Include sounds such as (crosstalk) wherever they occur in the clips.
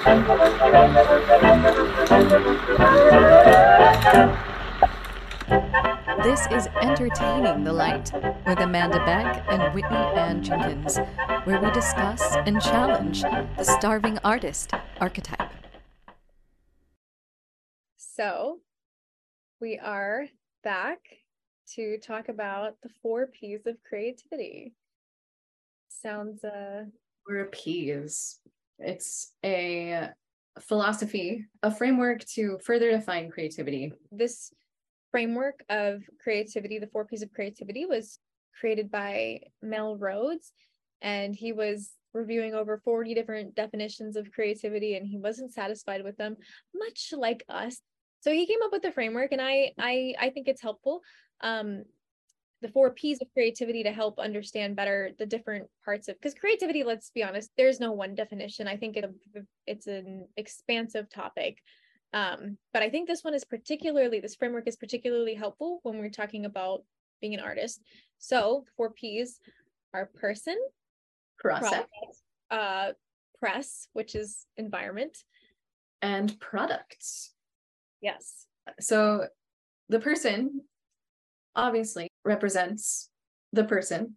This is Entertaining the Light with Amanda Beck and Whitney Ann Jenkins, where we discuss and challenge the starving artist archetype. So, we are back to talk about the four P's of creativity. Sounds uh We're P's. It's a philosophy, a framework to further define creativity. this framework of creativity, the four P's of creativity was created by Mel Rhodes and he was reviewing over 40 different definitions of creativity and he wasn't satisfied with them, much like us. So he came up with the framework and I I I think it's helpful. Um the four P's of creativity to help understand better the different parts of because creativity, let's be honest, there's no one definition. I think it, it's an expansive topic. Um, but I think this one is particularly, this framework is particularly helpful when we're talking about being an artist. So four P's are person, Process process, uh, press, which is environment. and products. Yes. So the person obviously represents the person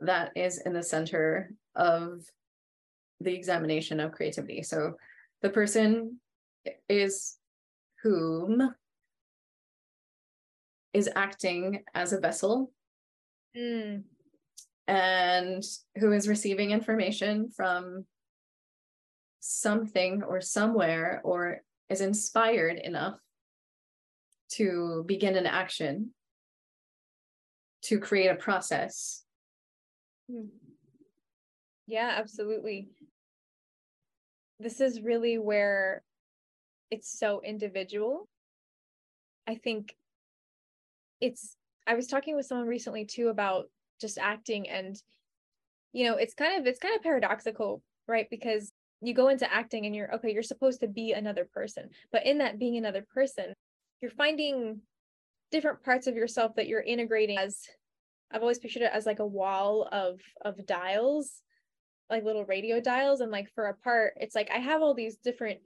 that is in the center of the examination of creativity. So the person is whom is acting as a vessel Mm, and who is receiving information from something or somewhere or is inspired enough to begin an action to create a process Hmm. Yeah, absolutely. This is really where it's so individual. I think it's, I was talking with someone recently too about just acting and, you know, it's kind of, it's kind of paradoxical, right? Because you go into acting and you're, okay, you're supposed to be another person, but in that being another person, you're finding different parts of yourself that you're integrating as I've always pictured it as like a wall of of dials, like little radio dials. And like for a part, it's like I have all these different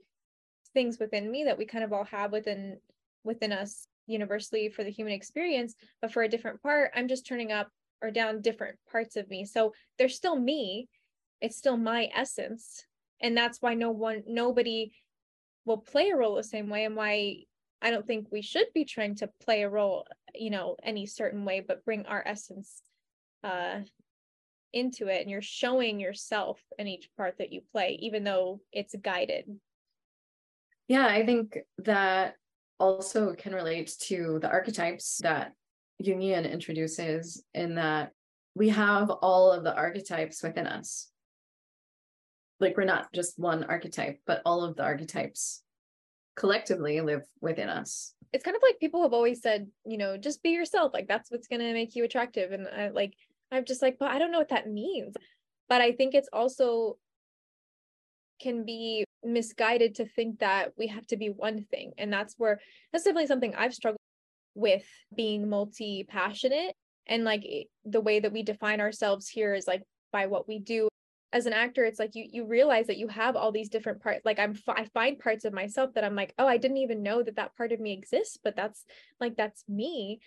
things within me that we kind of all have within within us universally for the human experience. But for a different part, I'm just turning up or down different parts of me. So they're still me. It's still my essence. And that's why no one nobody will play a role the same way and why I don't think we should be trying to play a role, you know, any certain way, but bring our essence uh into it and you're showing yourself in each part that you play, even though it's guided. yeah i think that also can relate to the archetypes that jungian introduces in that we have all of the archetypes within us like we're not just one archetype but all of the archetypes collectively live within us It's kind of like people have always said, you know, just be yourself. Like that's what's going to make you attractive. And I like, I'm just like, but I don't know what that means. But I think it's also can be misguided to think that we have to be one thing. And that's where that's definitely something I've struggled with being multi passionate. And like the way that we define ourselves here is like by what we do. As an actor, it's like you you realize that you have all these different parts. Like I'm I find parts of myself that I'm like, oh, I didn't even know that that part of me exists, but that's like that's me.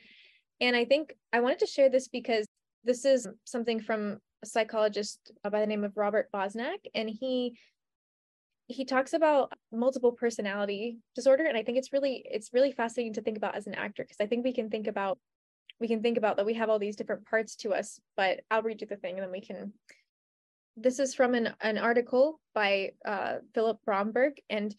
And I think I wanted to share this because this is something from a psychologist by the name of Robert Bosnak, and he he talks about multiple personality disorder and i think it's really it's really fascinating to think about as an actor because i think we can think about we can think about that we have all these different parts to us but i'll read you the thing and then we can this is from an, an article by uh, philip bromberg and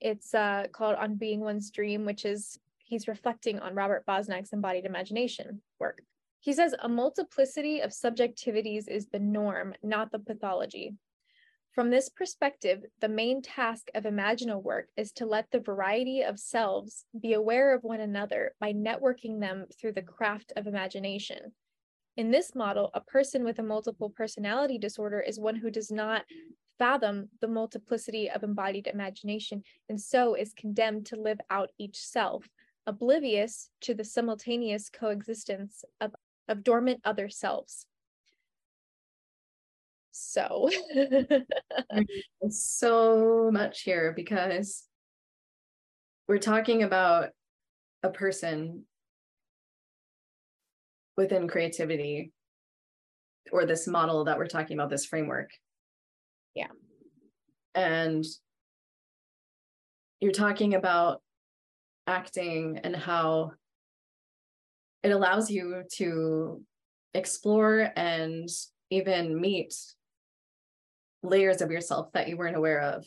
it's uh, called on being one's dream which is he's reflecting on robert Bosnak's embodied imagination work he says a multiplicity of subjectivities is the norm not the pathology from this perspective, the main task of imaginal work is to let the variety of selves be aware of one another by networking them through the craft of imagination. In this model, a person with a multiple personality disorder is one who does not fathom the multiplicity of embodied imagination and so is condemned to live out each self, oblivious to the simultaneous coexistence of, of dormant other selves. So (laughs) mm, so much here because we're talking about a person within creativity or this model that we're talking about, this framework. Yeah. And you're talking about acting and how it allows you to explore and even meet layers of yourself that you weren't aware of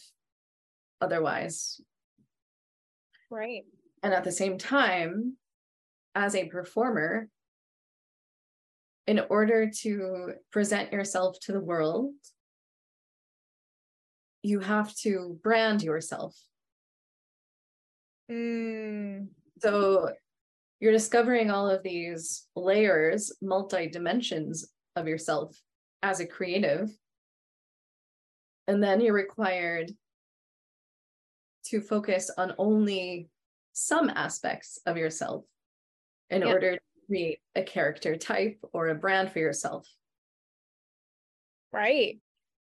otherwise. Right. And at the same time, as a performer, in order to present yourself to the world, you have to brand yourself. Mm. So you're discovering all of these layers, multi dimensions of yourself as a creative. And then you're required to focus on only some aspects of yourself in Yeah. order create a character type or a brand for yourself. Right.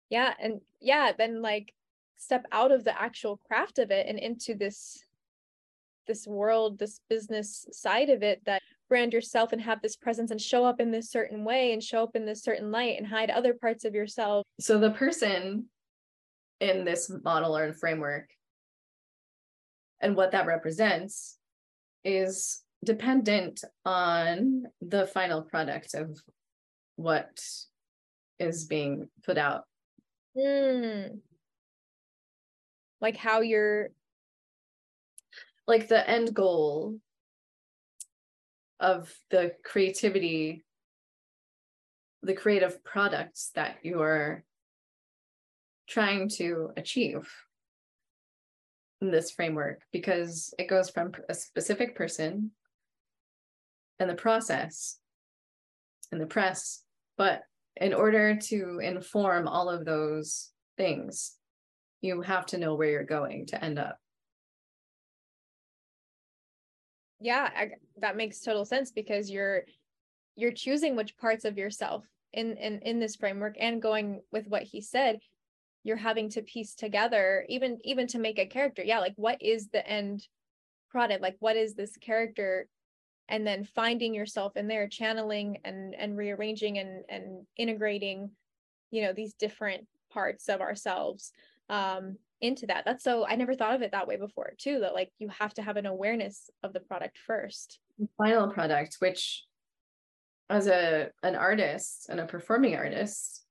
Yeah. And yeah, then like step out of the actual craft of it and into this this world, this business side of it that brand yourself and have this presence and show up in this certain way and show up in this certain light and hide other parts of yourself. So the person in this model or in framework and what that represents is dependent on the final product of what is being put out. Hmm. Like how you're Like the end goal of the creativity, the creative products that you're trying to achieve in this framework because it goes from a specific person and the process and the press but in order to inform all of those things you have to know where you're going to end up. Yeah I, that makes total sense because you're you're choosing which parts of yourself in in in this framework and going with what he said you're having to piece together even even to make a character. Yeah like what is the end product? Like what is this character and then finding yourself in there channeling and and rearranging and and integrating you know these different parts of ourselves um into that. That's so i never thought of it that way before too that like you have to have an awareness of the product first. Final product which as a an artist and a performing artist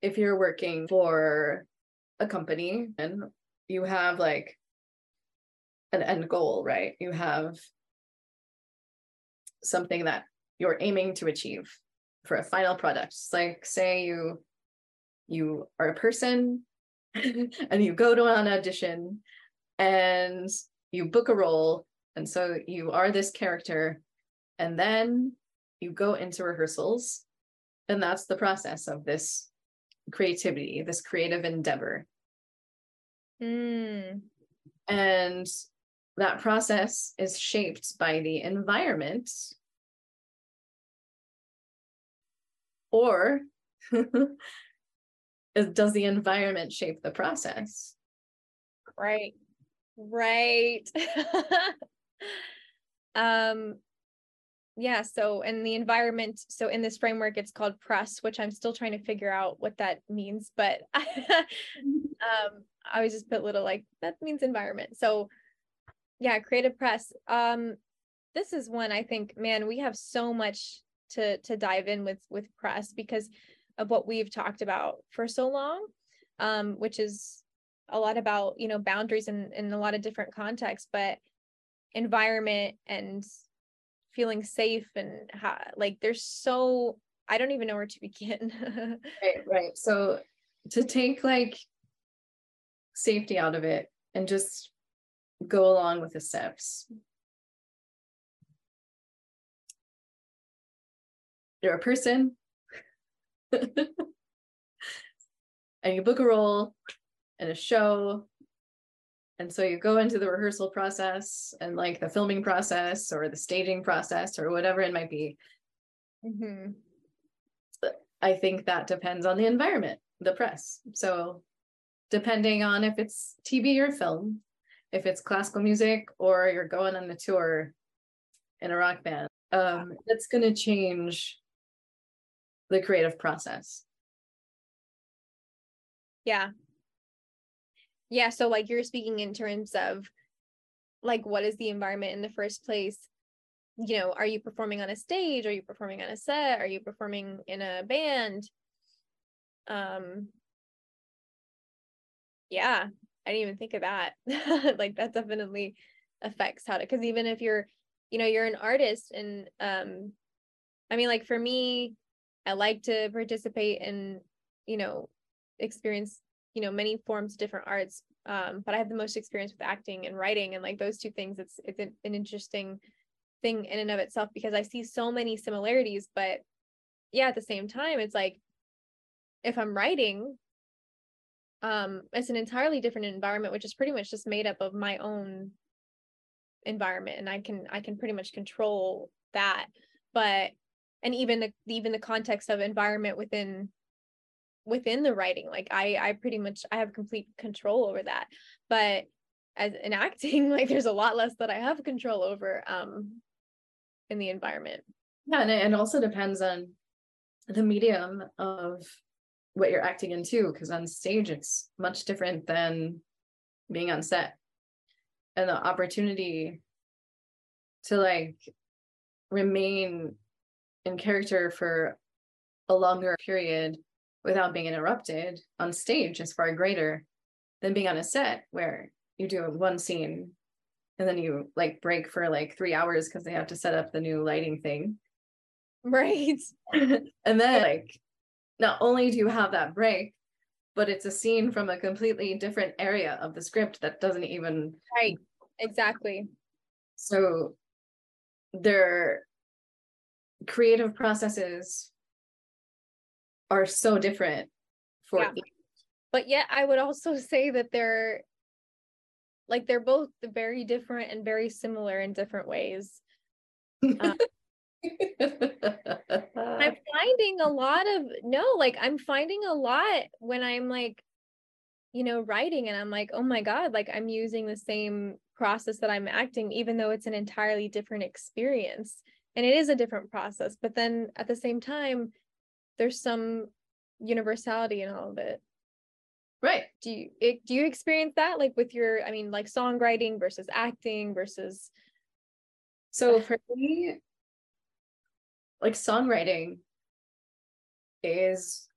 if you're working for a company and you have like an end goal right? You have something that you're aiming to achieve for a final product. It's like say you you are a person (laughs) and you go to an audition and you book a role and so you are this character and then you go into rehearsals and that's the process of this creativity this creative endeavor. Mm, and that process is shaped by the environment. Or (laughs) does the environment shape the process? Right. Right. (laughs) Um yeah so in the environment so in this framework it's called press which i'm still trying to figure out what that means but (laughs) um i always just put little like that means environment. So yeah creative press. Um this is one i think man we have so much to to dive in with with press because of what we've talked about for so long um which is a lot about you know boundaries in in a lot of different contexts but environment and feeling safe and how, like there's so i don't even know where to begin. (laughs) Right right. So to take like safety out of it and just go along with the steps you're a person (laughs) and you book a role in a show and so you go into the rehearsal process and like the filming process or the staging process or whatever it might be Mhm. I think that depends on the environment, the press. So depending on if it's TV or film, if it's classical music or you're going on the tour in a rock band, um, that's going to change the creative process. Yeah. Yeah. So, like, you're speaking in terms of like, what is the environment in the first place? You know, are you performing on a stage? Are you performing on a set? Are you performing in a band? Um, yeah, I didn't even think of that. (laughs) like, that definitely affects how to, because even if you're, you know, you're an artist and, um, I mean, like, for me, I like to participate in, you know, experience, you know, many forms of different arts. Um, but I have the most experience with acting and writing and like those two things. It's it's an, an interesting thing in and of itself because I see so many similarities, but yeah, at the same time, it's like if I'm writing, um, it's an entirely different environment, which is pretty much just made up of my own environment, and I can I can pretty much control that. But and even the even the context of environment within within the writing like i i pretty much i have complete control over that but as in acting (laughs) like there's a lot less that i have control over um in the environment yeah and it also depends on the medium of what you're acting into because on stage it's much different than being on set and the opportunity to like remain in character for a longer period without being interrupted on stage is far greater than being on a set where you do one scene and then you like break for like three hours because they have to set up the new lighting thing. Right. (laughs) and then like not only do you have that break, but it's a scene from a completely different area of the script that doesn't even right exactly. So their creative processes are so different for yeah. but yet i would also (laughs) say that they're like they're both very different and very similar in different ways. um, (laughs) (laughs) i'm finding a lot of no like i'm finding a lot when i'm like you know writing and i'm like oh my god like i'm using the same process that i'm acting even though it's an entirely different experience and it is a different process but then at the same time there's some universality in all of it. Right. Do you it, do you experience that like with your i mean like songwriting versus acting versus so (sighs) for me like songwriting is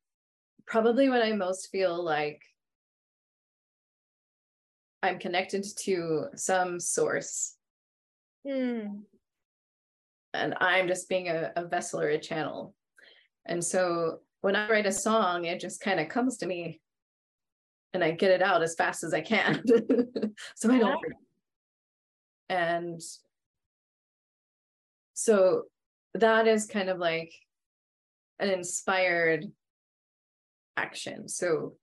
probably when i most feel like i'm connected to some source Hmm and I'm just being a, a vessel or a channel. And so when I write a song, it just kind of comes to me and I get it out as fast as I can. (laughs) so I don't. And so that is kind of like an inspired action. So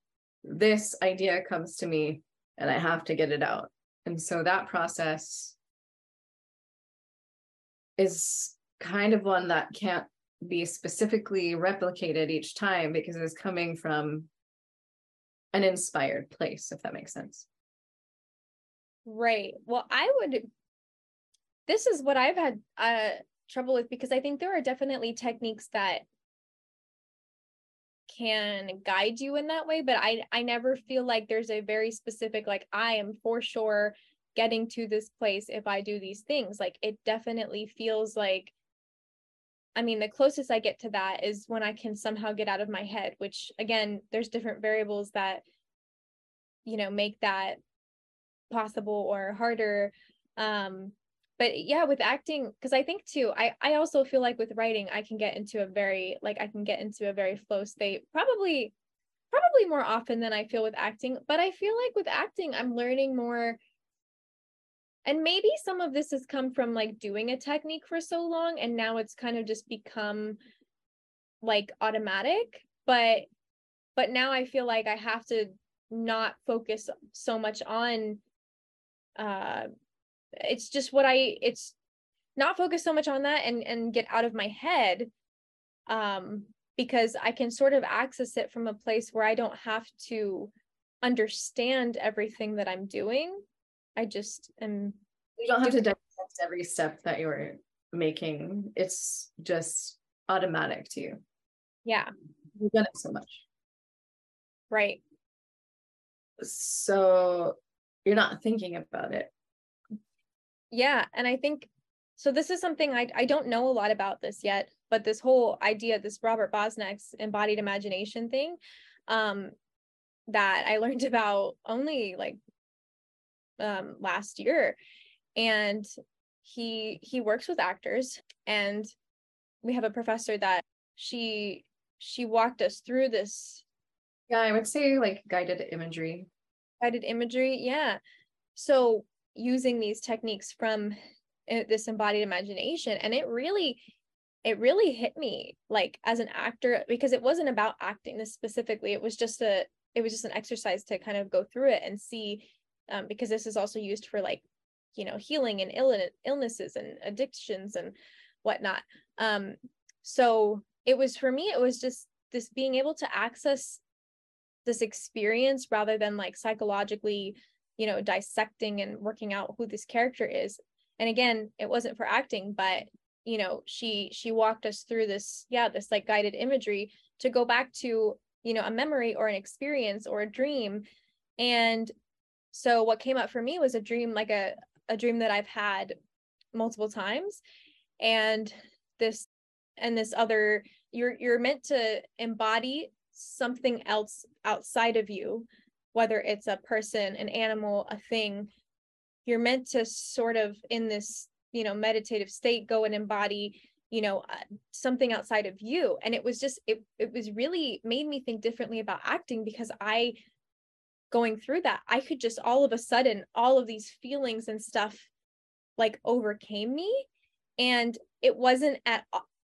this idea comes to me and I have to get it out. And so that process is kind of one that can't be specifically replicated each time because it's coming from an inspired place, if that makes sense. Right. Well, I would, this is what I've had uh, trouble with because I think there are definitely techniques that can guide you in that way but i i never feel like there's a very specific like i am for sure getting to this place if I do these things. Like it definitely feels like I mean, the closest I get to that is when I can somehow get out of my head, which again, there's different variables that, you know, make that possible or harder. Um, but yeah, with acting, because I think too, I, I also feel like with writing, I can get into a very, like, I can get into a very flow state, probably, probably more often than I feel with acting. But I feel like with acting, I'm learning more and maybe some of this has come from like doing a technique for so long and now it's kind of just become like automatic but but now i feel like i have to not focus so much on uh it's just what i it's not focus so much on that and and get out of my head um because I can sort of access it from a place where I don't have to understand everything that I'm doing. I just am. You don't have to dissect every step that you're making. It's just automatic to you. Yeah. You've done it so much. Right. So you're not thinking about it. Yeah. And I think so. This is something I, I don't know a lot about this yet, but this whole idea, this Robert Bosnak's embodied imagination thing, um, that I (laughs) learned about only like um last year. And he he works with actors and we have a professor that she she walked us through this yeah i would say like guided imagery guided imagery yeah so using these techniques from uh, this embodied imagination and it really it really hit me like as an actor because it wasn't about acting this specifically it was just a it was just an exercise to kind of go through it and see um, because this is also used for like you know healing and Ill- illnesses and addictions and whatnot. Um so it was for me it was just this being able to access this experience rather than like psychologically you know dissecting and working out who this character is. And again it wasn't for acting but you know she she walked us through this yeah this like guided imagery to go back to you know a memory or an experience or a dream. And so what came up for me was a dream like a a dream that I've had multiple times. And this and this other you're you're meant to embody something else outside of you whether it's a person an animal a thing you're meant to sort of in this you know meditative state go and embody you know uh, something outside of you. And it was just it it was really made me think differently about acting because i going through that i could just all of a sudden all of these feelings and stuff like overcame me. And it wasn't at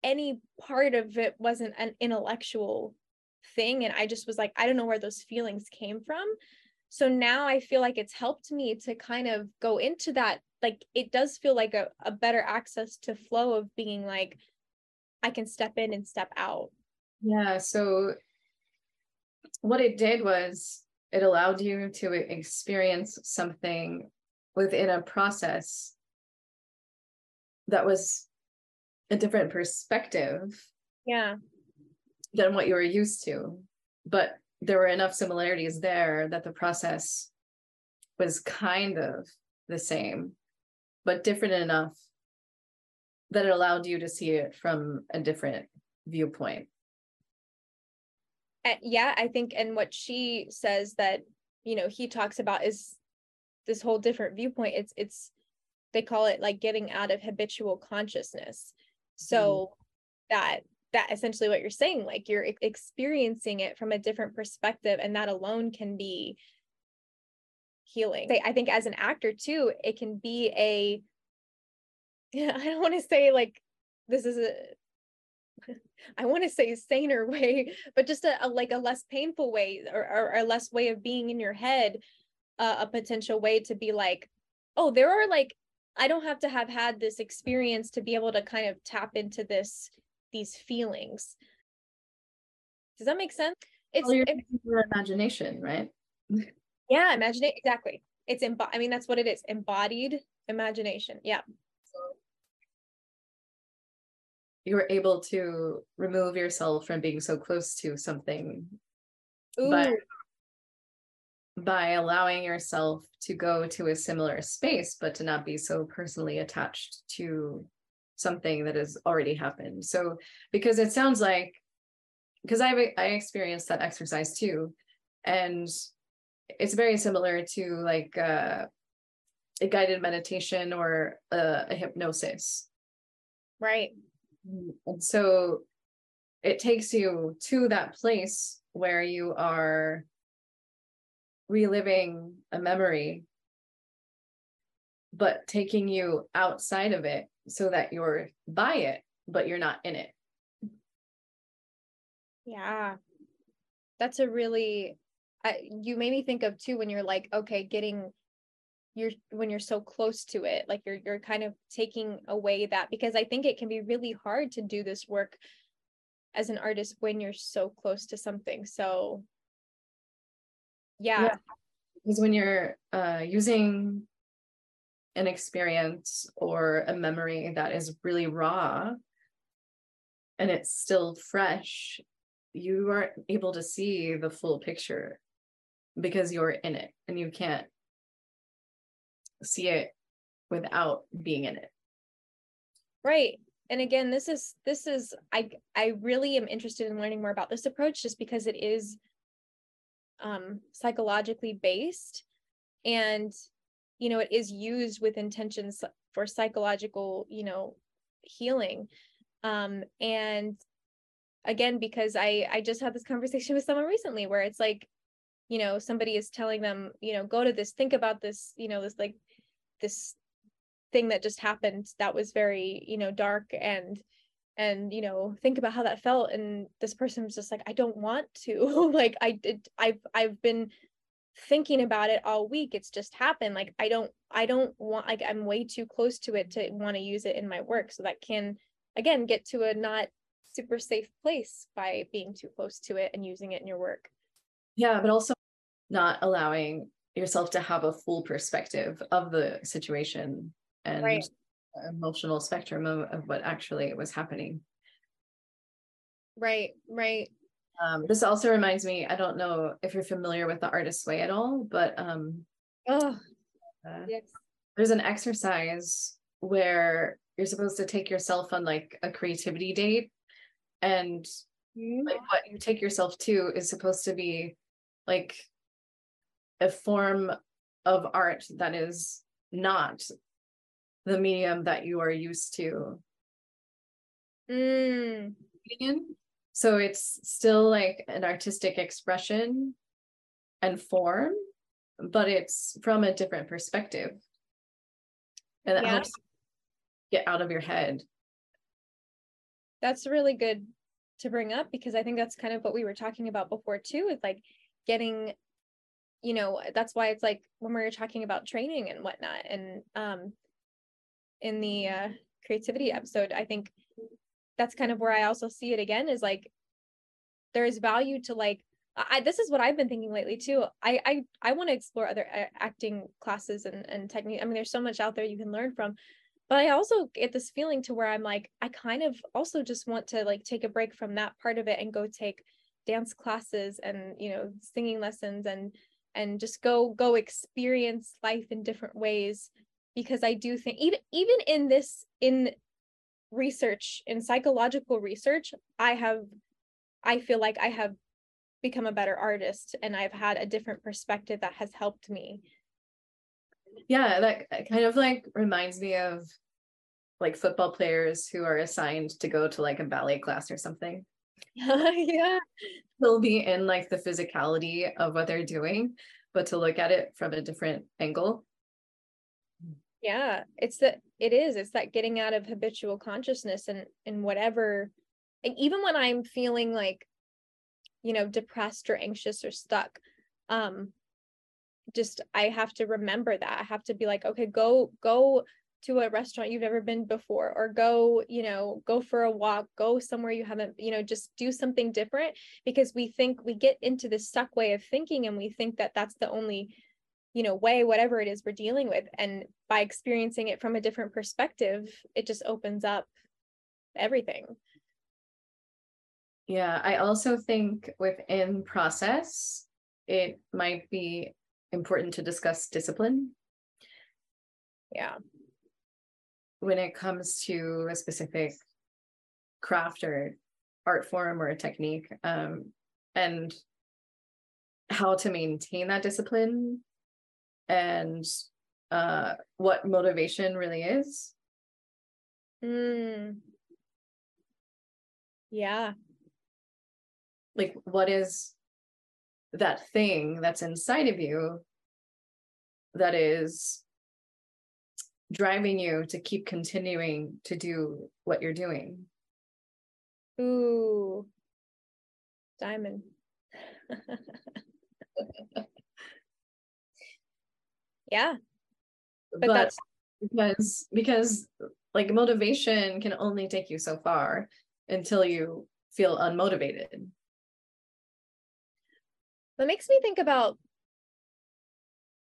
any part of it wasn't an intellectual thing and i just was like i don't know where those feelings came from. So now i feel like it's helped me to kind of go into that like it does feel like a, a better access to flow of being like i can step in and step out. Yeah so what it did was it allowed you to experience something within a process that was a different perspective. Yeah than what you were used to but there were enough similarities there that the process was kind of the same but different enough that it allowed you to see it from a different viewpoint. Yeah i think and what she says that you know he talks about is this whole different viewpoint. It's it's they call it like getting out of habitual consciousness. So mm. that that essentially what you're saying like you're experiencing it from a different perspective and that alone can be healing. I think as an actor too it can be a (laughs) i don't want to say like this is a (laughs) I want to say saner (laughs) way, but just a, a, like a less painful way or, or, or, less way of being in your head, uh, a potential way to be like, oh, there are like, I don't have to have had this experience to be able to kind of tap into this, these feelings. Does that make sense? It's well, it, your imagination, right? yeah, imagine exactly. It's embo- I mean, that's what it is. Embodied imagination. Yeah. you were able to remove yourself from being so close to something Ooh. but by allowing yourself to go to a similar space but to not be so personally attached to something that has already happened. So because it sounds like because i i experienced that exercise too and it's very similar to like uh, a guided meditation or a, a hypnosis. Right. And so it takes you to that place where you are reliving a memory, but taking you outside of it so that you're by it, but you're not in it. Yeah. That's a really, I, you made me think of too when you're like, okay, getting you're when you're so close to it like you're you're kind of taking away that because i think it can be really hard to do this work as an artist when you're so close to something so yeah, Yeah. because when you're uh, using an experience or a memory that is really raw and it's still fresh you aren't able to see the full picture because you're in it and you can't see it without being in it. Right. And again this is this is i i really am interested in learning more about this approach just because it is um psychologically based and you know it is used with intentions for psychological you know healing. Um and again because i i just had this conversation (laughs) with someone recently where it's like you know somebody is telling them you know go to this think about this you know this like this thing that just happened that was very you know dark and and you know think about how that felt. And this person was just like i don't want to. (laughs) Like i did i've i've been thinking about it all week it's just happened like i don't i don't want like i'm way too close to it to want to use it in my work so that can again get to a not super safe place by being too close to it and using it in your work. Yeah but also not allowing yourself to have a full perspective of the situation and Right. emotional spectrum of, of what actually was happening. Right right um, this also reminds me i don't know if you're familiar with the artist's way at all but um, oh uh, yes. there's an exercise where you're supposed to take yourself on like a creativity date and like what you take yourself to is supposed to be like a form of art that is not the medium that you are used to. Mm. So it's still like an artistic expression and form, but it's from a different perspective. And that Yeah. helps get out of your head. that's really good to bring up because I think that's kind of what we were talking about before too, is like getting, you know, that's why it's like when we were talking about training and whatnot. And um in the uh creativity episode, I think that's kind of where I also see it again is like there is value to like I this is what I've been thinking lately too. I I I want to explore other acting classes and and technique. I mean, there's so much out there you can learn from, but I also get this feeling to where I'm like I kind of also just want to like take a break from that part of it and go take dance classes and you know singing lessons and and just go go experience life in different ways because I do think even even in this in research in psychological research I have I feel like I have become a better artist and I've had a different perspective that has helped me. Yeah, that kind of like reminds me of like football players who are assigned to go to like a ballet class or something. (laughs) yeah. They'll be in like the physicality of what they're doing, but to look at it from a different angle. Yeah. It's that it is. It's that getting out of habitual consciousness and and whatever and even when I'm feeling like, you know, depressed or anxious or stuck, um, just I have to remember that. I have to be like, okay, go go to a restaurant you've never been before or go you know go for a walk go somewhere you haven't you know just do something different because we think we get into this stuck way of thinking and we think that that's the only you know way whatever it is we're dealing with. And by experiencing it from a different perspective it just opens up everything. Yeah, I also think within process, it might be important to discuss discipline. Yeah. When it comes to a specific craft or art form or a technique um, and how to maintain that discipline and uh, what motivation really is. Mm. yeah. Like what is that thing that's inside of you that is driving you to keep continuing to do what you're doing? Ooh. Diamond (laughs) yeah but, that's because because like motivation can only take you so far until you feel unmotivated. That makes me think about,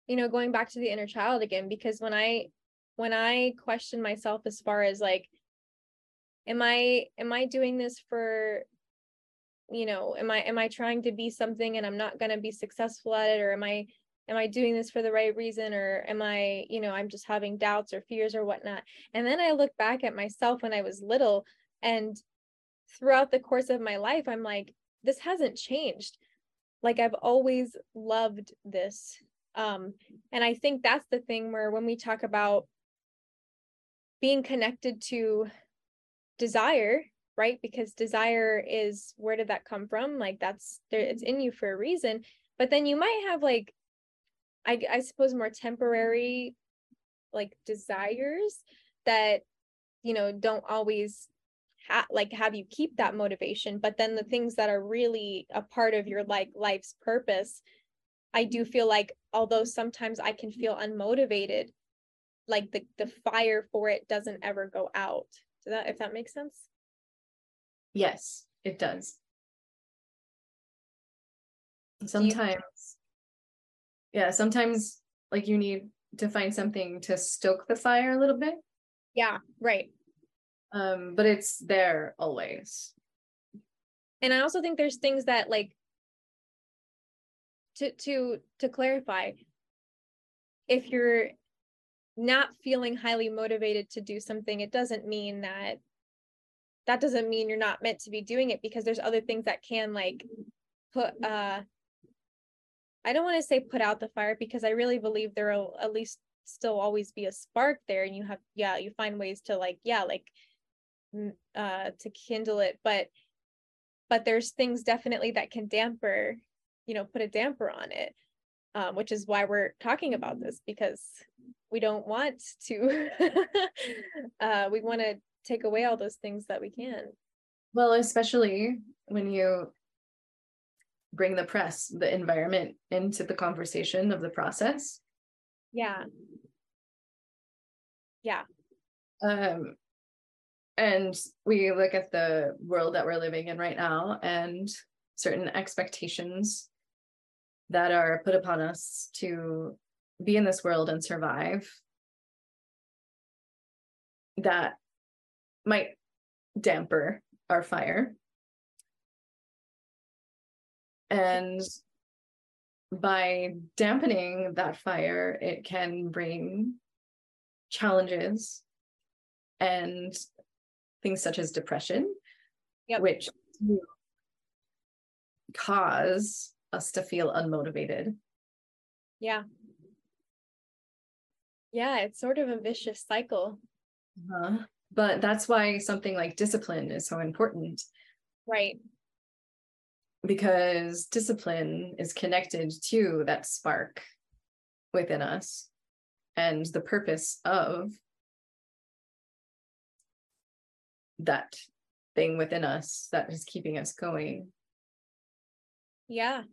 you know, going back to the inner child again, because when I when I question myself as far as like, am I am I doing this for you know am i am i trying to be something and i'm not going to be successful at it or am i am i doing this for the right reason or am i you know i'm just having doubts or fears or whatnot. And then i look back at myself when i was little and throughout the course of my life i'm like this hasn't changed. Like i've always loved this. Um and i think that's the thing where when we talk about being connected to desire right? Because desire is where did that come from? Like that's there it's in you for a reason. But then you might have like i i suppose more temporary like desires that you know don't always ha- like have you keep that motivation but then the things that are really a part of your like life's purpose i do feel like although sometimes i can feel unmotivated like the the fire for it doesn't ever go out. So that if that makes sense? Yes it does. Sometimes yeah sometimes like you need to find something to stoke the fire a little bit. Yeah right. Um but it's there always. And i also think there's things that like to to to clarify if you're not feeling highly motivated to do something it doesn't mean that that doesn't mean you're not meant to be doing it because there's other things that can like put uh I don't want to say put out the fire because I really believe there will at least still always be a spark there and you have yeah you find ways to like yeah like uh to kindle it but but there's things definitely that can damper you know put a damper on it um, which is why we're talking about this because we don't want to (laughs) uh, we want to take away all those things that we can. Well especially when you bring the press the environment into the conversation of the process. Yeah. Yeah. Um and we look at the world that we're living in right now and certain expectations that are put upon us to be in this world and survive that might damper our fire. And by dampening that fire, it can bring challenges and things such as depression, yep. which cause us to feel unmotivated. Yeah. Yeah, it's sort of a vicious cycle. Uh-huh. But that's why something like discipline is so important. Right. Because discipline is connected to that spark within us and the purpose of that thing within us that is keeping us going. Yeah.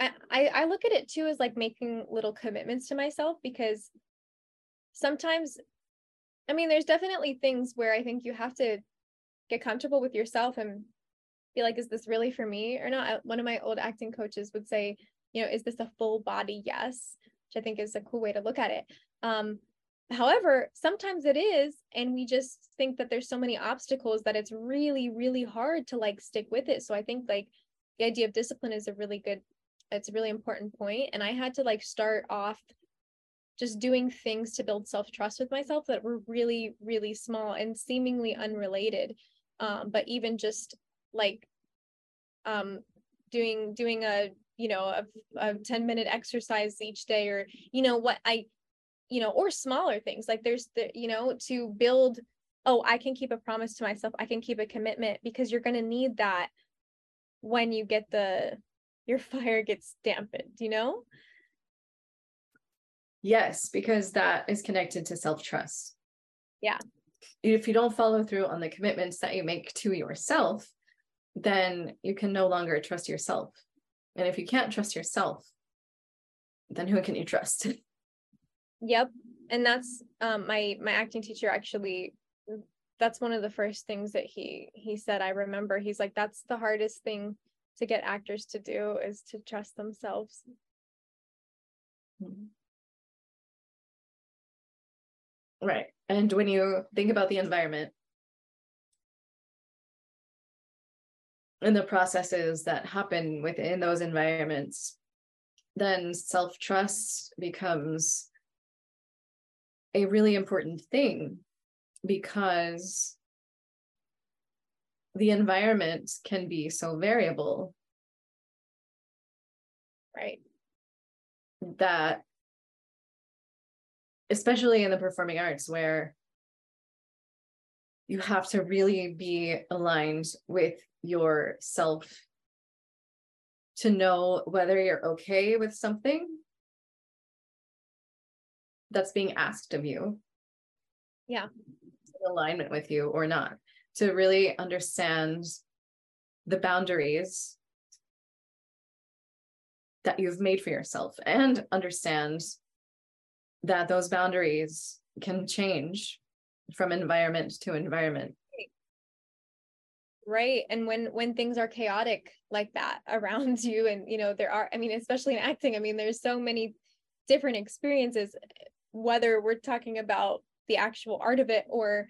I, I, look at it too as like making little commitments to myself because sometimes I mean, there's definitely things where I think you have to get comfortable with yourself and like, is this really for me or not? One of my old acting coaches would say, you know, is this a full body yes? Which I think is a cool way to look at it. Um, however, sometimes it is, and we just think that there's so many obstacles that it's really, really hard to like stick with it. So I think like the idea of discipline is a really good, it's a really important point. And I had to like start off just doing things to build self trust with myself that were really, really small and seemingly unrelated. Um, but even just like um, doing doing a you know a, a 10 minute exercise each day or you know what i you know or smaller things like there's the you know to build oh i can keep a promise to myself i can keep a commitment because you're going to need that when you get the your (laughs) fire gets dampened you know Yes, because that is connected to self trust. Yeah. If you don't follow through on the commitments that you make to yourself, then you can no longer trust yourself. And if you can't trust yourself, then who can you trust? (laughs) Yep. And that's um my my acting teacher actually that's one of the first things that he he said i remember he's like that's the hardest thing to get actors to do is to trust themselves Mm-hmm. Right. And when you think about the environment and the processes that happen within those environments, then self trust becomes a really important thing because the environment can be so variable. Right. That especially in the performing arts where you have to really be aligned with yourself to know whether you're okay with something that's being asked of you. Yeah. In alignment with you or not. To really understand the boundaries that you've made for yourself and understand that those boundaries can change from environment to environment right. And when when things are chaotic like that around (laughs) you and you know there are i mean especially in acting i mean there's so many different experiences whether we're talking about the actual art of it or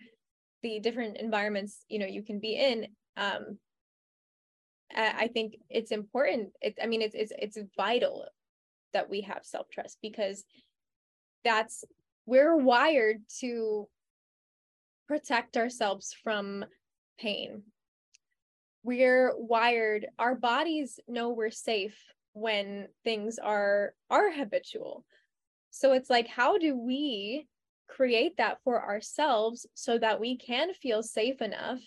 the different environments you know you can be in um i think it's important. It, i mean it's, it's it's vital that we have self-trust because that's we're wired to protect ourselves from pain we're wired our bodies know we're safe when things are are habitual so it's like how do we create that for ourselves so that we can feel safe enough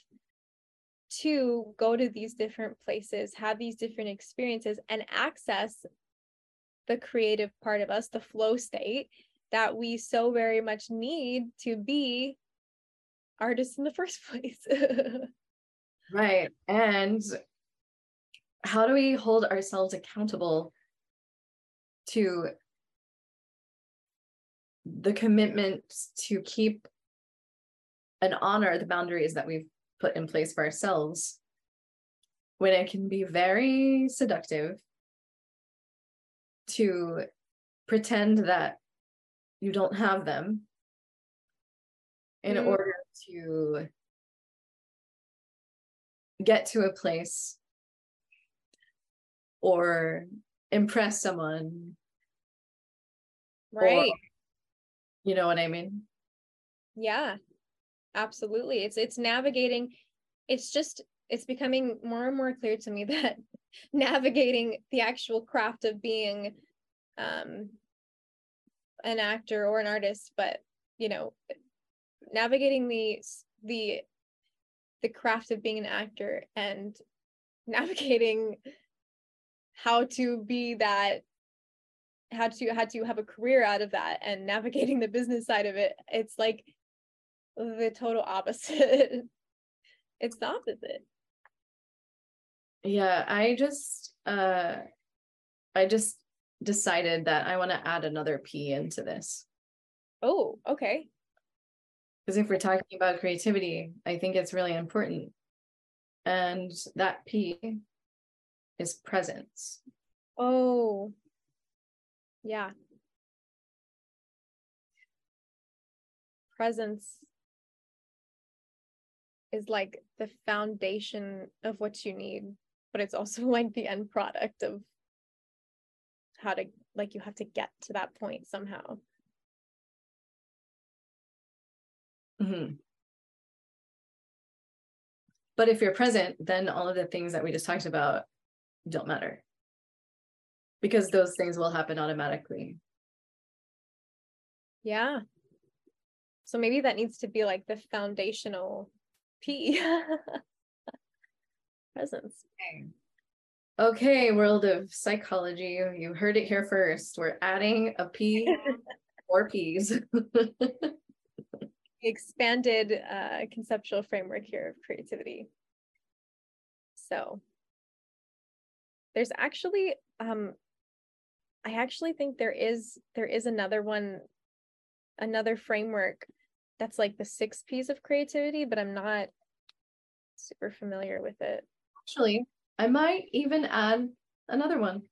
to go to these different places have these different experiences and access the creative part of us the flow state that we so very much need to be artists in the first (laughs) place. Right. And how do we hold ourselves accountable to the commitment to keep and honor the boundaries that we've put in place for ourselves when it can be very seductive to pretend that you don't have them in mm. order to get to a place or impress someone right. or, you know what i mean? Yeah absolutely. It's it's navigating it's just it's becoming more and more clear to me (laughs) that navigating the actual craft of being um an actor or an artist but you know navigating the the the craft of being an actor and (laughs) navigating how to be that how to how to have a career out of that and navigating the business side of it it's like the total opposite (laughs) it's the opposite yeah i just uh i just decided that I want to add another P into this. Oh, okay. Because if we're talking about creativity, I think it's really important. And that P is presence. Oh, yeah. Presence is like the foundation of what you need, but it's also (laughs) like the end product of how to like you have to get to that point somehow mm-hmm. but if you're present then all of the things that we just talked about don't matter because those things will happen automatically yeah so maybe that needs to be like the foundational p (laughs) presence okay. Okay, world of psychology, you heard it here first. We're adding a P (laughs) or P's. (laughs) Expanded uh, conceptual framework here of creativity. So there's actually, um, I actually think there is there is another one, another framework that's like the six P's of creativity, but I'm not super familiar with it. Actually, I might even add another one.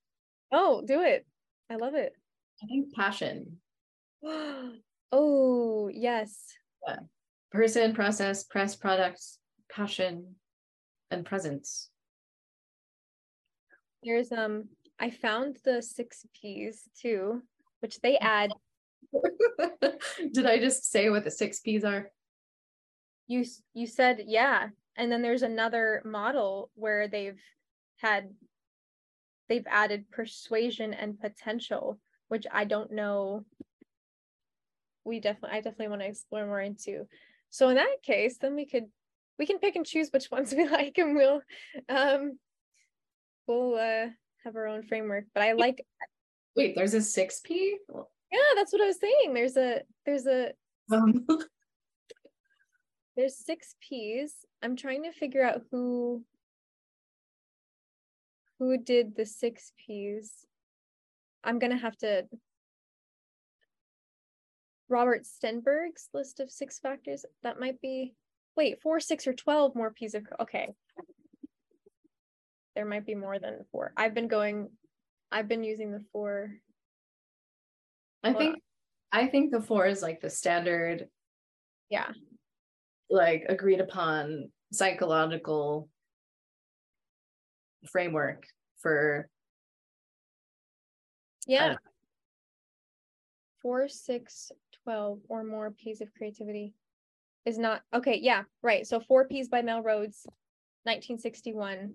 Oh, do it. I love it. I think passion. (gasps) oh, yes. Yeah. Person, process, press, products, passion, and presence. There's um I found the six P's too, which they add. (laughs) Did I just say what the six P's are? You you said yeah, and then there's another model where they've had they've added persuasion and potential, which I don't know. We definitely I definitely want to explore more into. So in that case, then we could we can pick and choose which (laughs) ones we like and we'll um we'll uh have our own framework. But I like wait, there's a 6P? Yeah, that's what I was saying. There's a there's a um. (laughs) there's six P's. I'm trying to figure out who who did the six P's. I'm gonna have to Robert Sternberg's list of six factors. That might be wait, four, six, or twelve more pieces of okay. There might be more than four. I've been going, I've been using the four. I think I think the four is like the standard. Yeah. Like agreed upon psychological framework for yeah four six 12 or more p's of creativity is not okay yeah right. So four p's by mel rhodes 1961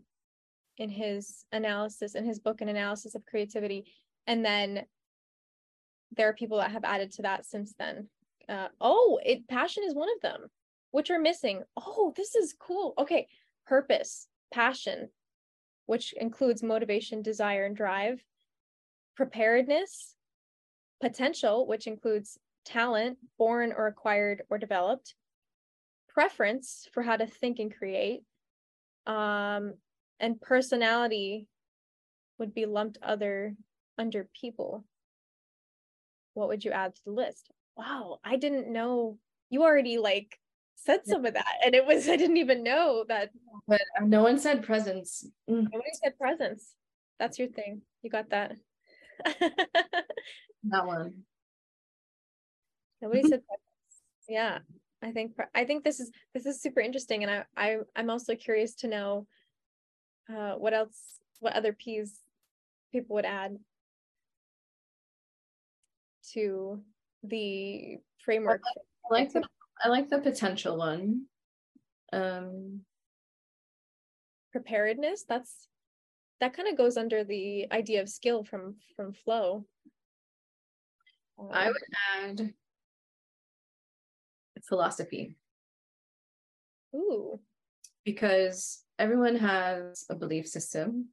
in his analysis in his book an analysis of creativity. And then there are people that have added to that since then. Uh, oh it passion is one of them which are missing. Oh this is cool. Okay purpose passion which includes motivation, desire, and drive, preparedness, potential, which includes talent, born or acquired or developed, preference for how to think and create, um, and personality would be lumped other under people. What would you add to the list? Wow, I didn't know. You already like said some of that and it was i didn't even know that but no one said presence. Mm. nobody said presence. That's your thing. You got that. (laughs) That one nobody said presence yeah i think i think this is this is super interesting and i, I i'm also curious to know uh what else what other p's people would add to the framework I like the I like the potential one. Um preparedness, that's that kind of goes under the idea of skill from from flow. Um, I would add philosophy. Ooh. Because everyone has a belief system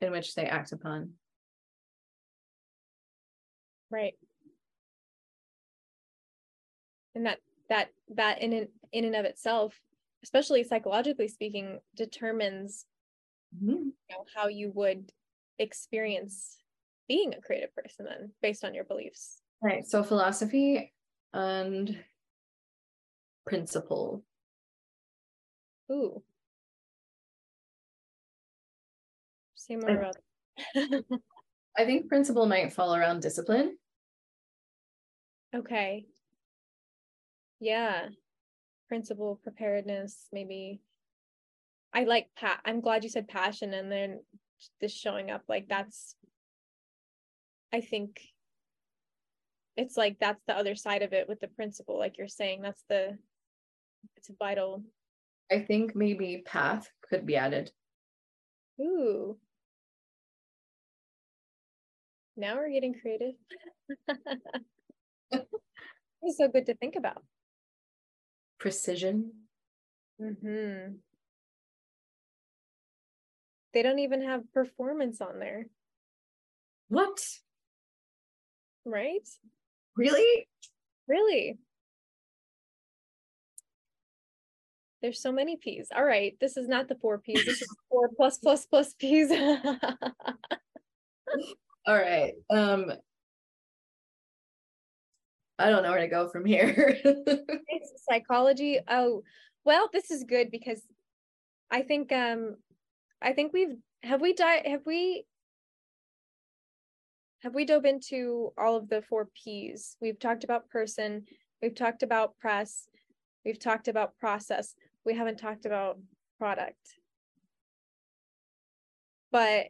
in which they act upon. Right and that that that in in and of itself especially psychologically speaking determines mm-hmm. you know, how you would experience being a creative person then based on your beliefs right so philosophy and principle. Ooh. Say more about (laughs) i think principle might fall around discipline. Okay. Yeah. Principle preparedness maybe. I like pat i'm glad you said passion and then this showing up like that's i think it's like that's the other side of it with the principle like you're saying that's the it's vital i think maybe path could be added ooh now we're getting creative (laughs) (laughs) it's so good to think about precision. Mm-hmm. They don't even have performance on there. What? Right? Really? Really? There's so many P's. All right, this is not the four P's. This is (laughs) four plus plus plus P's. (laughs) All right. Um I don't know where to go from here. (laughs) Psychology. Oh, well, this is good because I think um I think we've have we di- have we have we dove into all of the four P's? We've talked about person, we've talked about press, we've talked about process. We haven't talked about product. But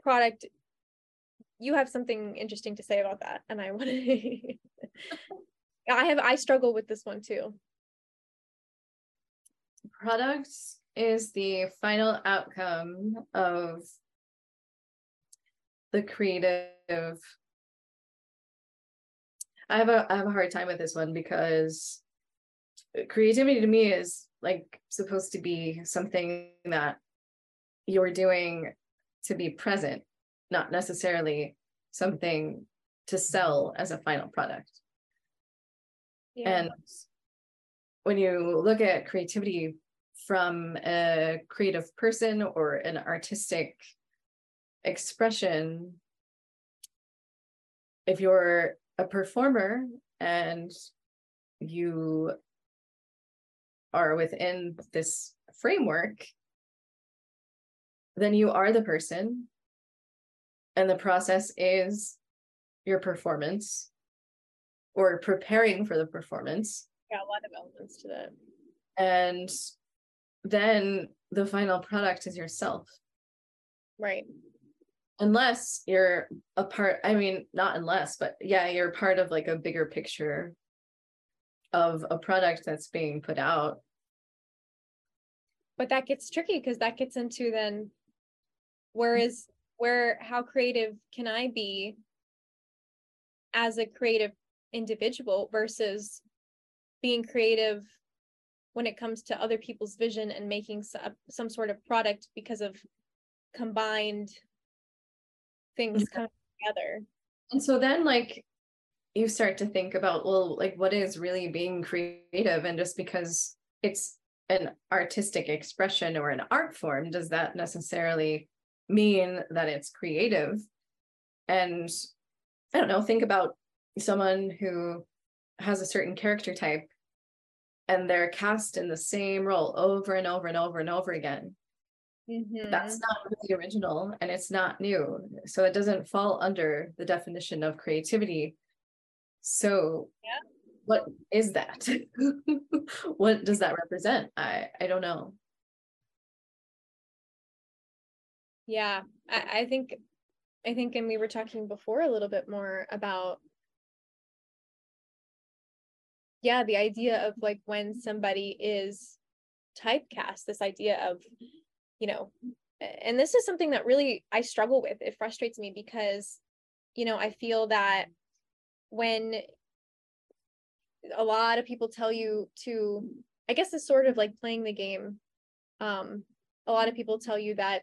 product you have something interesting to say about that and I want to (laughs) I have I struggle with this one too. Product is the final outcome of the creative I have a I have a hard time with this one because creativity to me is like supposed to be something that you're doing to be present, not necessarily something to sell as a final product. Yeah. And when you look at creativity from a creative person or an artistic expression, if you're a performer and you are within this framework, then you are the person. And the process is your performance or preparing for the performance. yeah, a lot of elements to that. And then the final product is yourself. Right. Unless you're a part, I mean, not unless, but yeah, you're part of like a bigger picture of a product that's being put out. But that gets tricky because that gets into then where mm. is where how creative can I be as a creative individual versus being creative when it comes to other people's vision and making some, uh, some sort of product because of combined things mm-hmm. coming together. And so then, like, you start to think about, well, like, what is really being creative? And just because it's an artistic expression or an art form, does that necessarily mean that it's creative? And I don't know, think about someone who has a certain character type and they're cast in the same role over and over and over and over again. That's mm-hmm. not really original and it's not new. So it doesn't fall under the definition of creativity. So Yeah. What is that? (laughs) what does that represent? I I don't know. Yeah, I, I think, I think, and we were talking before a little bit more about, yeah, the idea of like when somebody is typecast, this idea of, you know, and this is something that really I struggle with. It frustrates me because, you know, I feel that when a lot of people tell you to, I guess it's sort of like playing the game. Um, a lot of people tell you that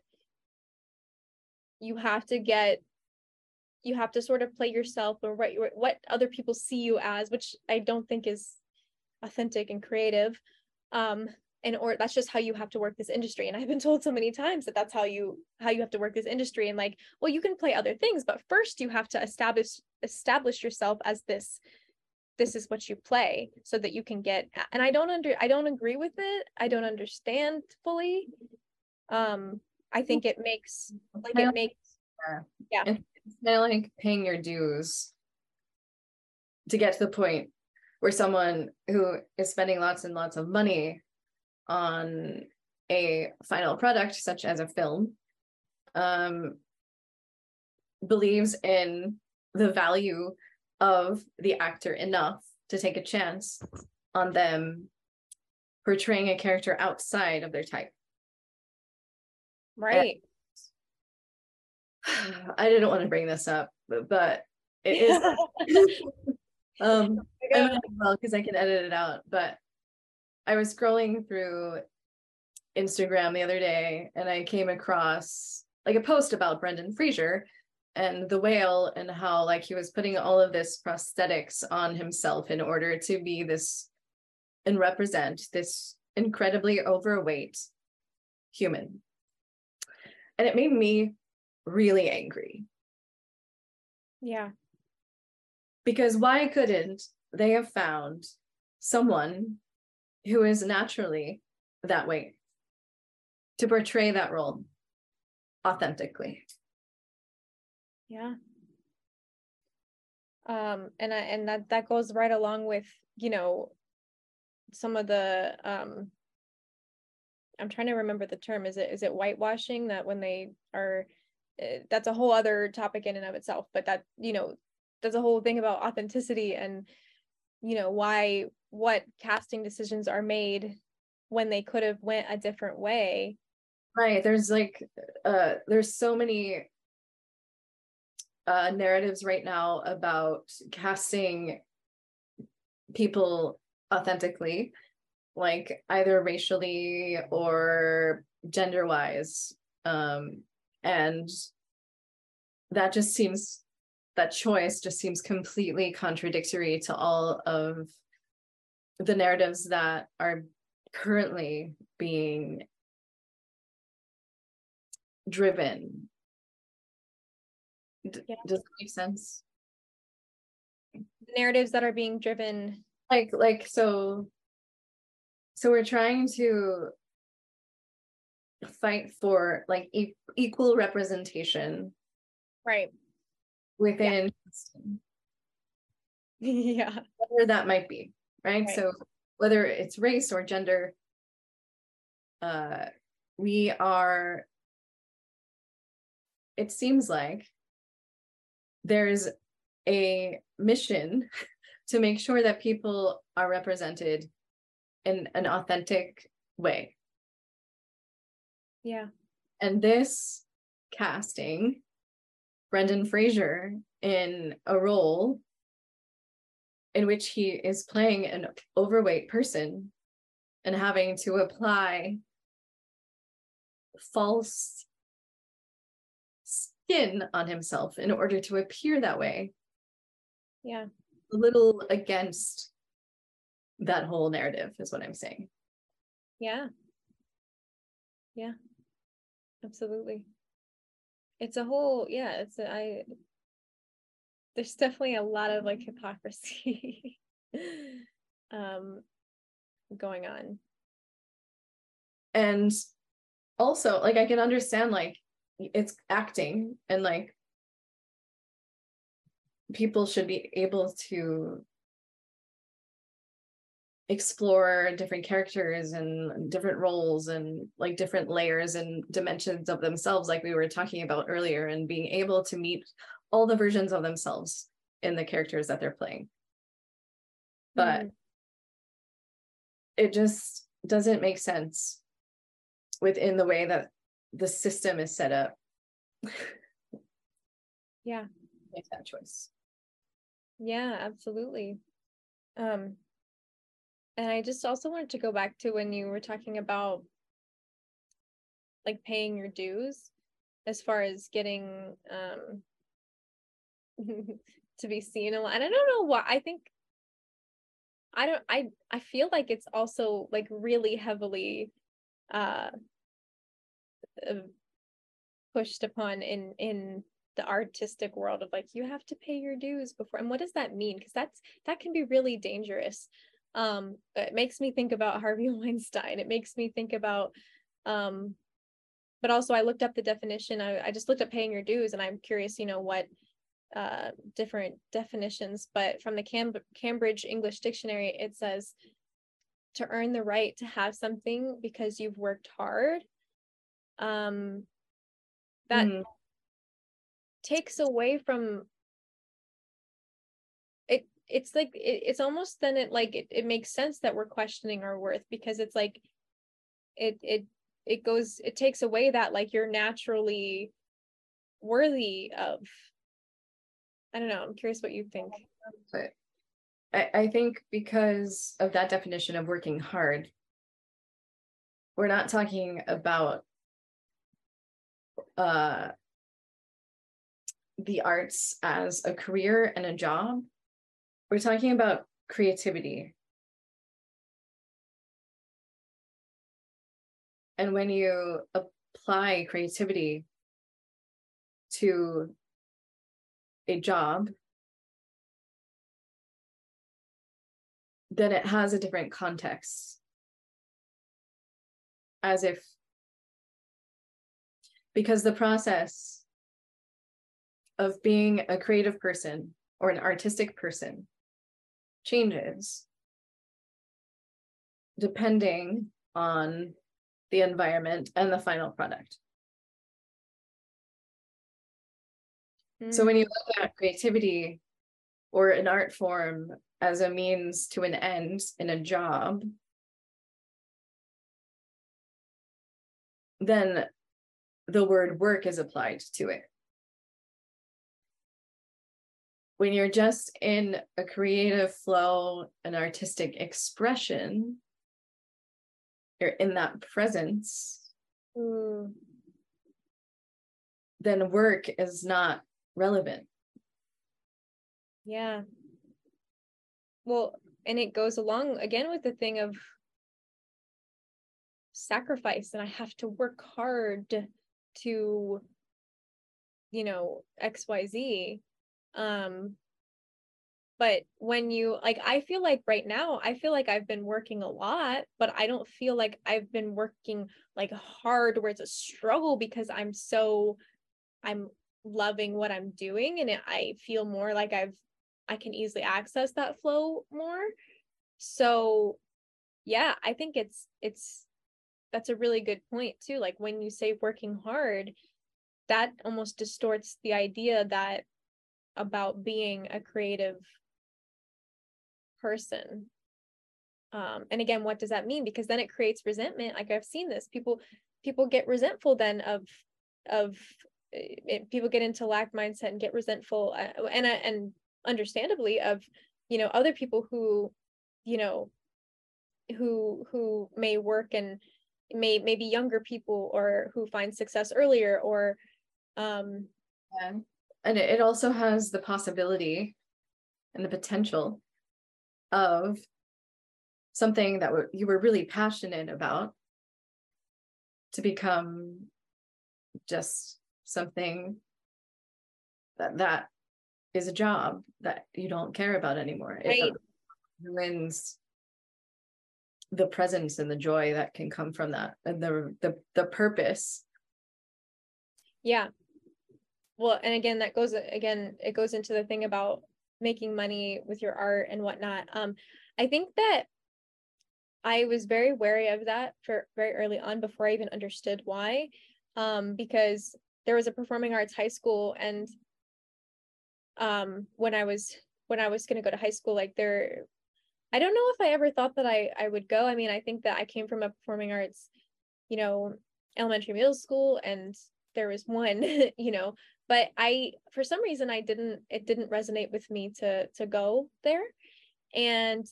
you have to get you have to sort of play yourself or what what other people see you as which i don't think is authentic and creative. Um and or that's just how you have to work this industry. And i've been told so many times that that's how you how you have to work this industry. And like well you can play other things but first you have to establish establish yourself as this this is what you play so that you can get and i don't under i don't agree with it. I don't understand fully. Um i think it makes like it makes Yeah. It's kind of like paying your dues to get to the point where someone who is spending lots and lots of money on a final product, such as a film, um, believes in the value of the actor enough to take a chance on them portraying a character outside of their type. right (sighs) I didn't want to bring this up, but, but it is (laughs) (laughs) um I well because I can edit it out. But I was scrolling through Instagram the other day and I came across like a post about Brendan Fraser and the whale and how like he was putting all of this prosthetics on himself in order to be this and represent this incredibly overweight human. And it made me really angry. Yeah. Because why couldn't they have found someone who is naturally that way to portray that role authentically yeah. Um and i and that that goes right along with you know some of the um i'm trying to remember the term. Is it is it whitewashing that when they are uh, that's a whole other topic in and of itself but that you know there's a whole thing about authenticity and you know why what casting decisions are made when they could have went a different way. Right. There's like uh there's so many uh narratives right now about casting people authentically like either racially or gender wise um and that just seems that choice just seems completely contradictory to all of the narratives that are currently being driven D- Yeah. does that make sense the narratives that are being driven like like so so we're trying to fight for like e- equal representation right within yeah (laughs) whatever that might be right? Right. so whether it's race or gender uh we are it seems like there's a mission (laughs) to make sure that people are represented in an authentic way. Yeah. And this casting Brendan Fraser in a role in which he is playing an overweight person and having to apply false skin on himself in order to appear that way. Yeah. A little against that whole narrative is what i'm saying. Yeah. Yeah. Absolutely. It's a whole yeah it's a, i there's definitely a lot of like hypocrisy (laughs) um going on. And also like i can understand like it's acting and like people should be able to explore different characters and different roles and like different layers and dimensions of themselves like we were talking about earlier and being able to meet all the versions of themselves in the characters that they're playing but Mhm. it just doesn't make sense within the way that the system is set up (laughs) yeah make that choice Yeah, absolutely. Um, and I just also wanted to go back to when you were talking about like paying your dues as far as getting um (laughs) to be seen a lot. And I don't know why. I think I don't I I feel like it's also like really heavily uh uh, pushed upon in in the artistic world of like you have to pay your dues before and what does that mean? Because that's that can be really dangerous. Um it makes me think about harvey (laughs) weinstein. It makes me think about um but also i looked up the definition. I, I just looked up paying your dues and i'm curious you know what uh different definitions but from the Cam- cambridge english dictionary it says to earn the right to have something because you've worked hard um that Mhm. takes away from it it's like it, it's almost then it like it, it makes sense that we're questioning our worth because it's like it it it goes it takes away that like you're naturally worthy of i don't know i'm curious what you think but I, I think because of that definition of working hard we're not talking about uh the arts as a career and a job we're talking about creativity. And when you apply creativity to a job then it has a different context. As if because the process of being a creative person or an artistic person changes depending on the environment and the final product. Mm. So when you look at creativity or an art form as a means to an end in a job, then the word work is applied to it. When you're just in a creative flow, an artistic expression, you're in that presence, mm. then work is not relevant. Yeah. Well, and it goes along again with the thing of sacrifice and I have to work hard to you know xyz um but when you like i feel like right now i feel like i've been working a lot but i don't feel like i've been working like hard where it's a struggle because i'm so i'm loving what i'm doing and it, i feel more like i've i can easily access that flow more. So yeah i think it's it's that's a really good point too like when you say working hard that almost distorts the idea that about being a creative person. Um and again what does that mean? Because then it creates resentment like i've seen this people people get resentful then of of it, eh, people get into lack mindset and get resentful uh, and uh, and understandably of you know other people who you know who who may work and may maybe younger people or who find success earlier or um yeah. and it also has the possibility and the potential of something that you were really passionate about to become just something that that is a job that you don't care about anymore right. it ruins the presence and the joy that can come from that and the the the purpose. Yeah. Well and again that goes again it goes into the thing about making money with your art and whatnot. Um i think that i was very wary of that for very early on before i even understood why. Um because there was a performing arts high school and um when i was when i was going to go to high school like there I don't know if I ever thought that I I would go. I mean, I think that I came from a performing arts, you know, elementary middle school and there was one, (laughs) you know, but I for some reason I didn't it didn't resonate with me to to go there. And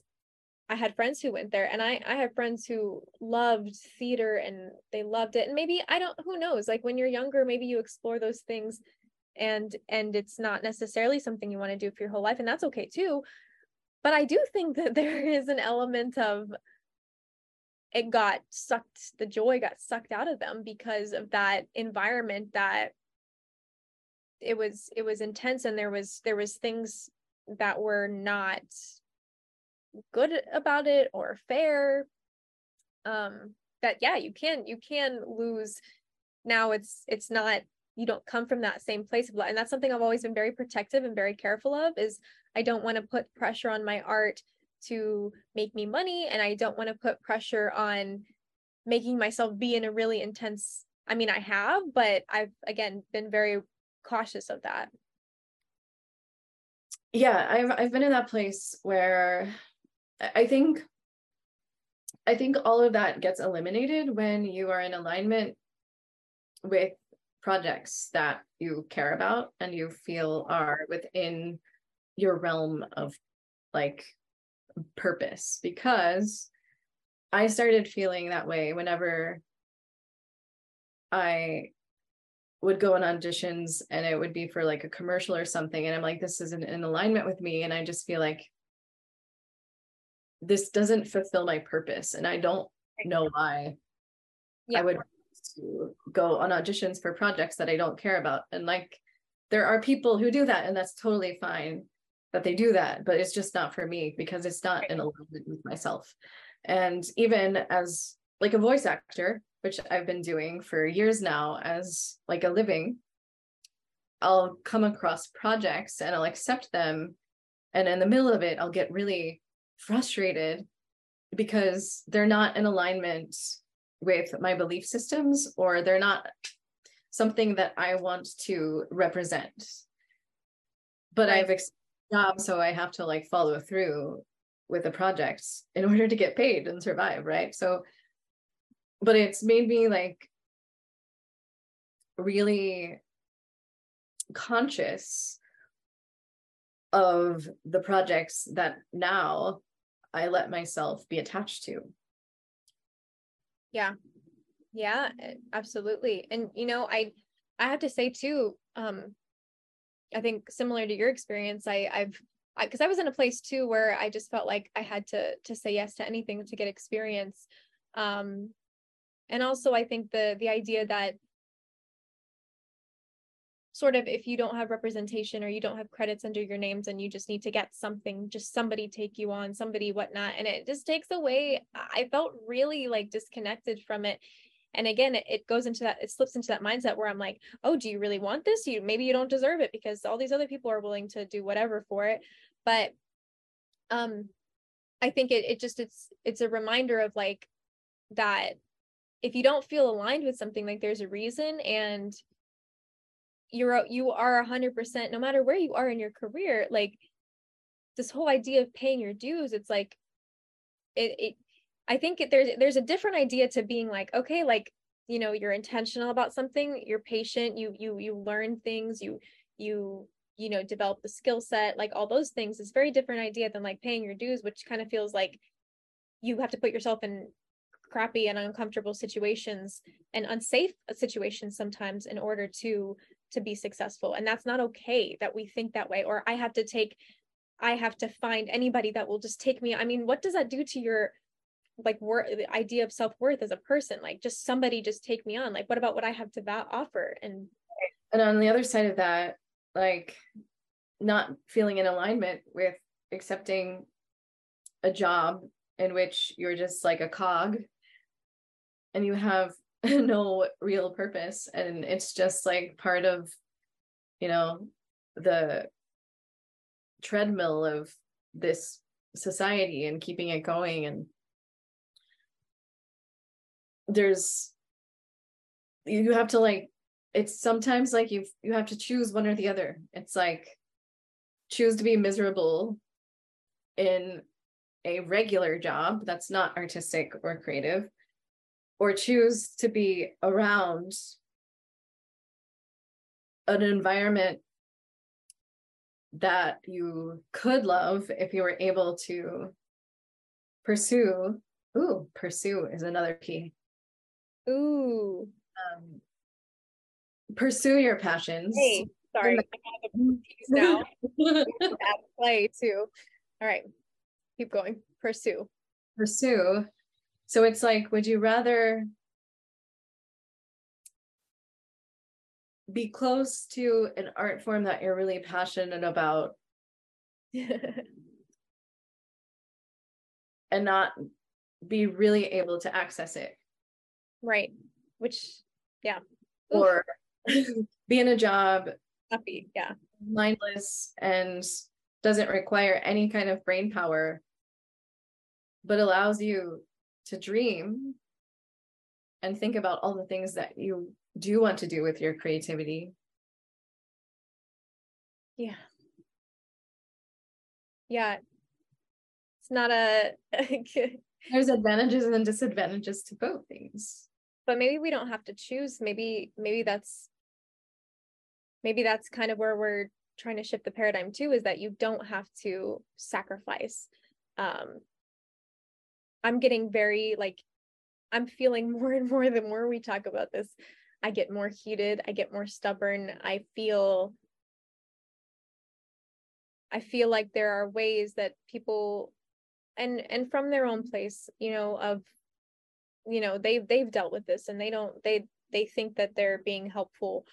I had friends who went there and I I have friends who loved theater and they loved it. And maybe I don't who knows, like when you're younger maybe you explore those things and and it's not necessarily something you want to do for your whole life and that's okay too but I do think that (laughs) there is an element of it got sucked, the joy got sucked out of them because of that environment that it was it was intense and there was there was things that were not good about it or fair. Um that yeah you can you can lose. Now it's it's not you don't come from that same place of love and that's something i've always been very protective and very careful of is I don't want to put pressure on my art to make me money and I don't want to put pressure on making myself be in a really intense I mean I have but I've again been very cautious of that. Yeah, I've I've been in that place where I think I think all of that gets eliminated when you are in alignment with projects that you care about and you feel are within your realm of like purpose because I started feeling that way whenever I would go on auditions and it would be for like a commercial or something and I'm like this isn't in alignment with me and I just feel like this doesn't fulfill my purpose and I don't know why yeah. I would go on auditions for projects that I don't care about and like there are people who do that and that's totally fine that they do that, but it's just not for me because it's not in alignment with myself. And even as like a voice actor, which I've been doing for years now as like a living, I'll come across projects and I'll accept them. And in the middle of it, I'll get really frustrated because they're not in alignment with my belief systems or they're not something that I want to represent. But right. I've ex- job, so I have to like follow through with the projects in (laughs) order to get paid and survive, right? So, but it's made me like really conscious of the projects that now I let myself be attached to. Yeah. Yeah, absolutely. And you know, I I have to say too, um I think similar to your experience, I I've because I, I was in a place too where I just felt like I had to to say yes to anything to get experience. Um and also I think the the idea that sort of if you don't have representation or you don't have credits under your names and you just need to get something just somebody take you on somebody whatnot and it just takes away i felt really like disconnected from it and again it, it goes into that it slips into that mindset where i'm like oh do you really want this? You maybe you don't deserve it because all these other people are willing to do whatever for it. But um i think it, it just it's it's a reminder of like that if you don't feel aligned with something like there's a reason and you're you are 100% no matter where you are in your career like this whole idea of paying your dues it's like it, it i think there's there's a different idea to being like okay like you know you're intentional about something you're patient you you you learn things you you you know develop the skill set like all those things is very different idea than like paying your dues which kind of feels like you have to put yourself in crappy and uncomfortable situations and unsafe uh, situations sometimes in order to to be successful. And that's not okay that we think that way or i have to take i have to find anybody that will just take me. I mean what does that do to your like work the idea of self-worth as a person like just somebody just take me on like what about what i have to va- offer? And and on the other side of that like not feeling in alignment with accepting a job in which you're just like a cog and you have (laughs) no real purpose and it's just like part of you know the treadmill of this society and keeping it going and there's you have to like it's sometimes like you you have to choose one or the other. It's like choose to be miserable in a regular job that's not artistic or creative or choose to be around an environment that you could love if you were able to pursue ooh pursue is another key ooh. Um, pursue your passions. Hey sorry I have (laughs) now. (laughs) Play too. All right keep going. Pursue. Pursue. So it's like, would you rather be close to an art form that you're really passionate about (laughs) and not be really able to access it? Right. Which, yeah. Or (laughs) be in a job happy, yeah. Mindless and doesn't require any kind of brain power, but allows you to dream and think about all the things that you do want to do with your creativity. Yeah. Yeah. It's not a (laughs) there's advantages and disadvantages to both things. But maybe we don't have to choose. Maybe maybe that's maybe that's kind of where we're trying to shift the paradigm too is that you don't have to sacrifice um I'm getting very like I'm feeling (laughs) more and more the more we talk about this. I get more heated, I get more stubborn. I feel I feel like there are ways that people and and from their own place, you know, of you know, they've they've dealt with this and they don't they they think that they're being helpful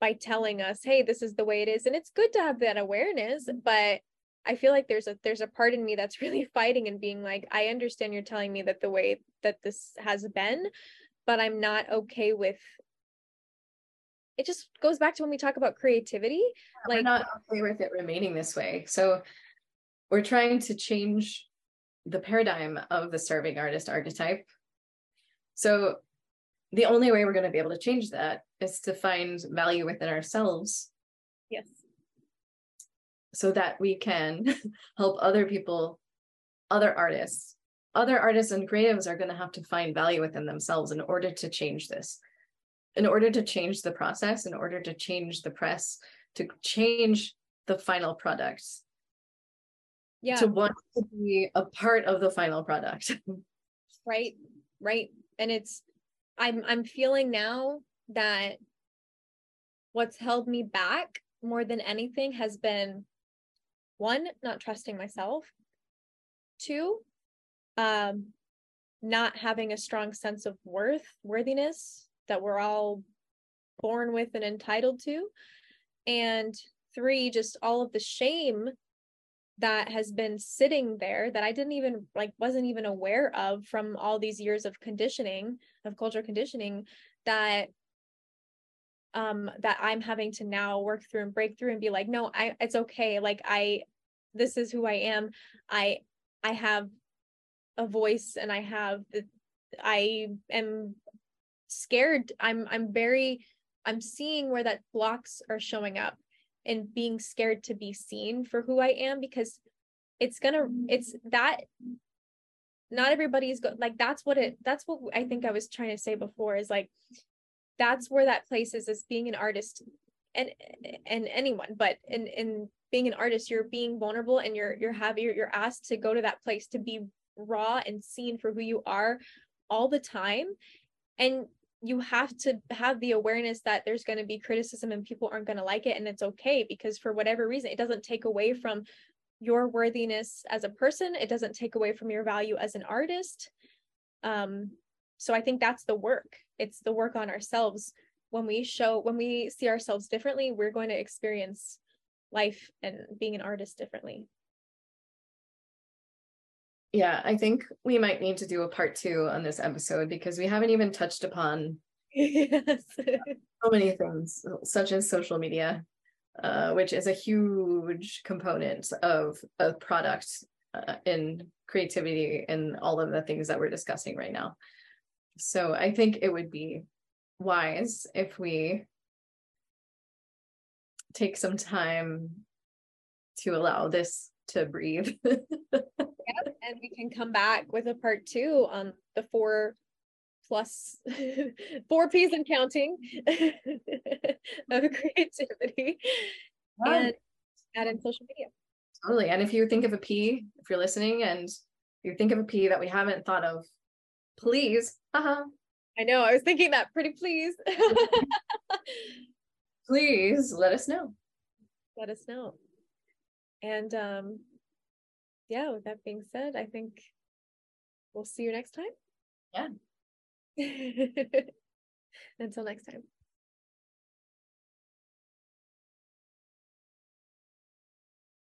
by telling us, hey, this is the way it is. And it's good to have that awareness, mm-hmm. but I feel like there's a there's a part in me that's (laughs) really fighting and being like, I understand you're telling me that the way that this has been, but I'm not okay with it just goes back to when we talk about creativity. like we're not okay with it remaining this way. So we're trying to change the paradigm of the serving artist archetype. So the only way we're going to be able to change that is to find value within ourselves. Yes. So that we can (laughs) help other people, other artists. Other artists and creatives are going to have to find value within themselves in order to change this in order to change the process, in order to change the press, to change the final product. Yeah. To want to be a part of the final product. (laughs) right. Right. And it's I'm I'm feeling now that what's held me back more than anything has been one, not trusting myself. Two, um, not having a strong sense of worth, worthiness, that we're all born with and entitled to. And three, just all of the shame that has been sitting there that I didn't even like wasn't even aware of from all these years of conditioning of cultural conditioning that um that I'm having to now work through and break through and be like no I it's okay. Like I this is who I am. I I have a voice and I have the I am scared. I'm i'm very i'm seeing where that blocks are showing up and being scared to be seen for who i am because it's gonna it's mm. that not everybody's go like that's what it that's what i think i was trying to say before is like that's where that place is as being an artist and and anyone but in in being an artist you're being vulnerable and you're you're having you're, you're asked to go to that place to be raw and seen for who you are all the time. And you have to have the awareness that there's going to be criticism and people aren't going to like it and it's okay because for whatever reason it doesn't take away from your worthiness as a person it doesn't take away from your value as an artist. Um so i think that's the work. It's the work on ourselves. When we show when we see ourselves differently we're going to experience life and being an artist differently yeah, I think we might need to do a part two on this episode because we haven't even touched upon (laughs) yes. so many things, such as social media, uh, which is a huge component of a product uh, in creativity and all of the things that we're discussing right now. So I think it would be wise if we take some time to allow this to breathe. (laughs) yep, and we can come back with a part two on the four plus (laughs) four P's and counting (laughs) of creativity wow. and add in social media. Totally. And if you think of a P, if you're listening and you think of a P that we haven't thought of, please. Uh-huh. I know. I was thinking that pretty please. please let us know. Let us know. And um yeah, with that being said, I think we'll see you next time. Yeah. (laughs) Until next time.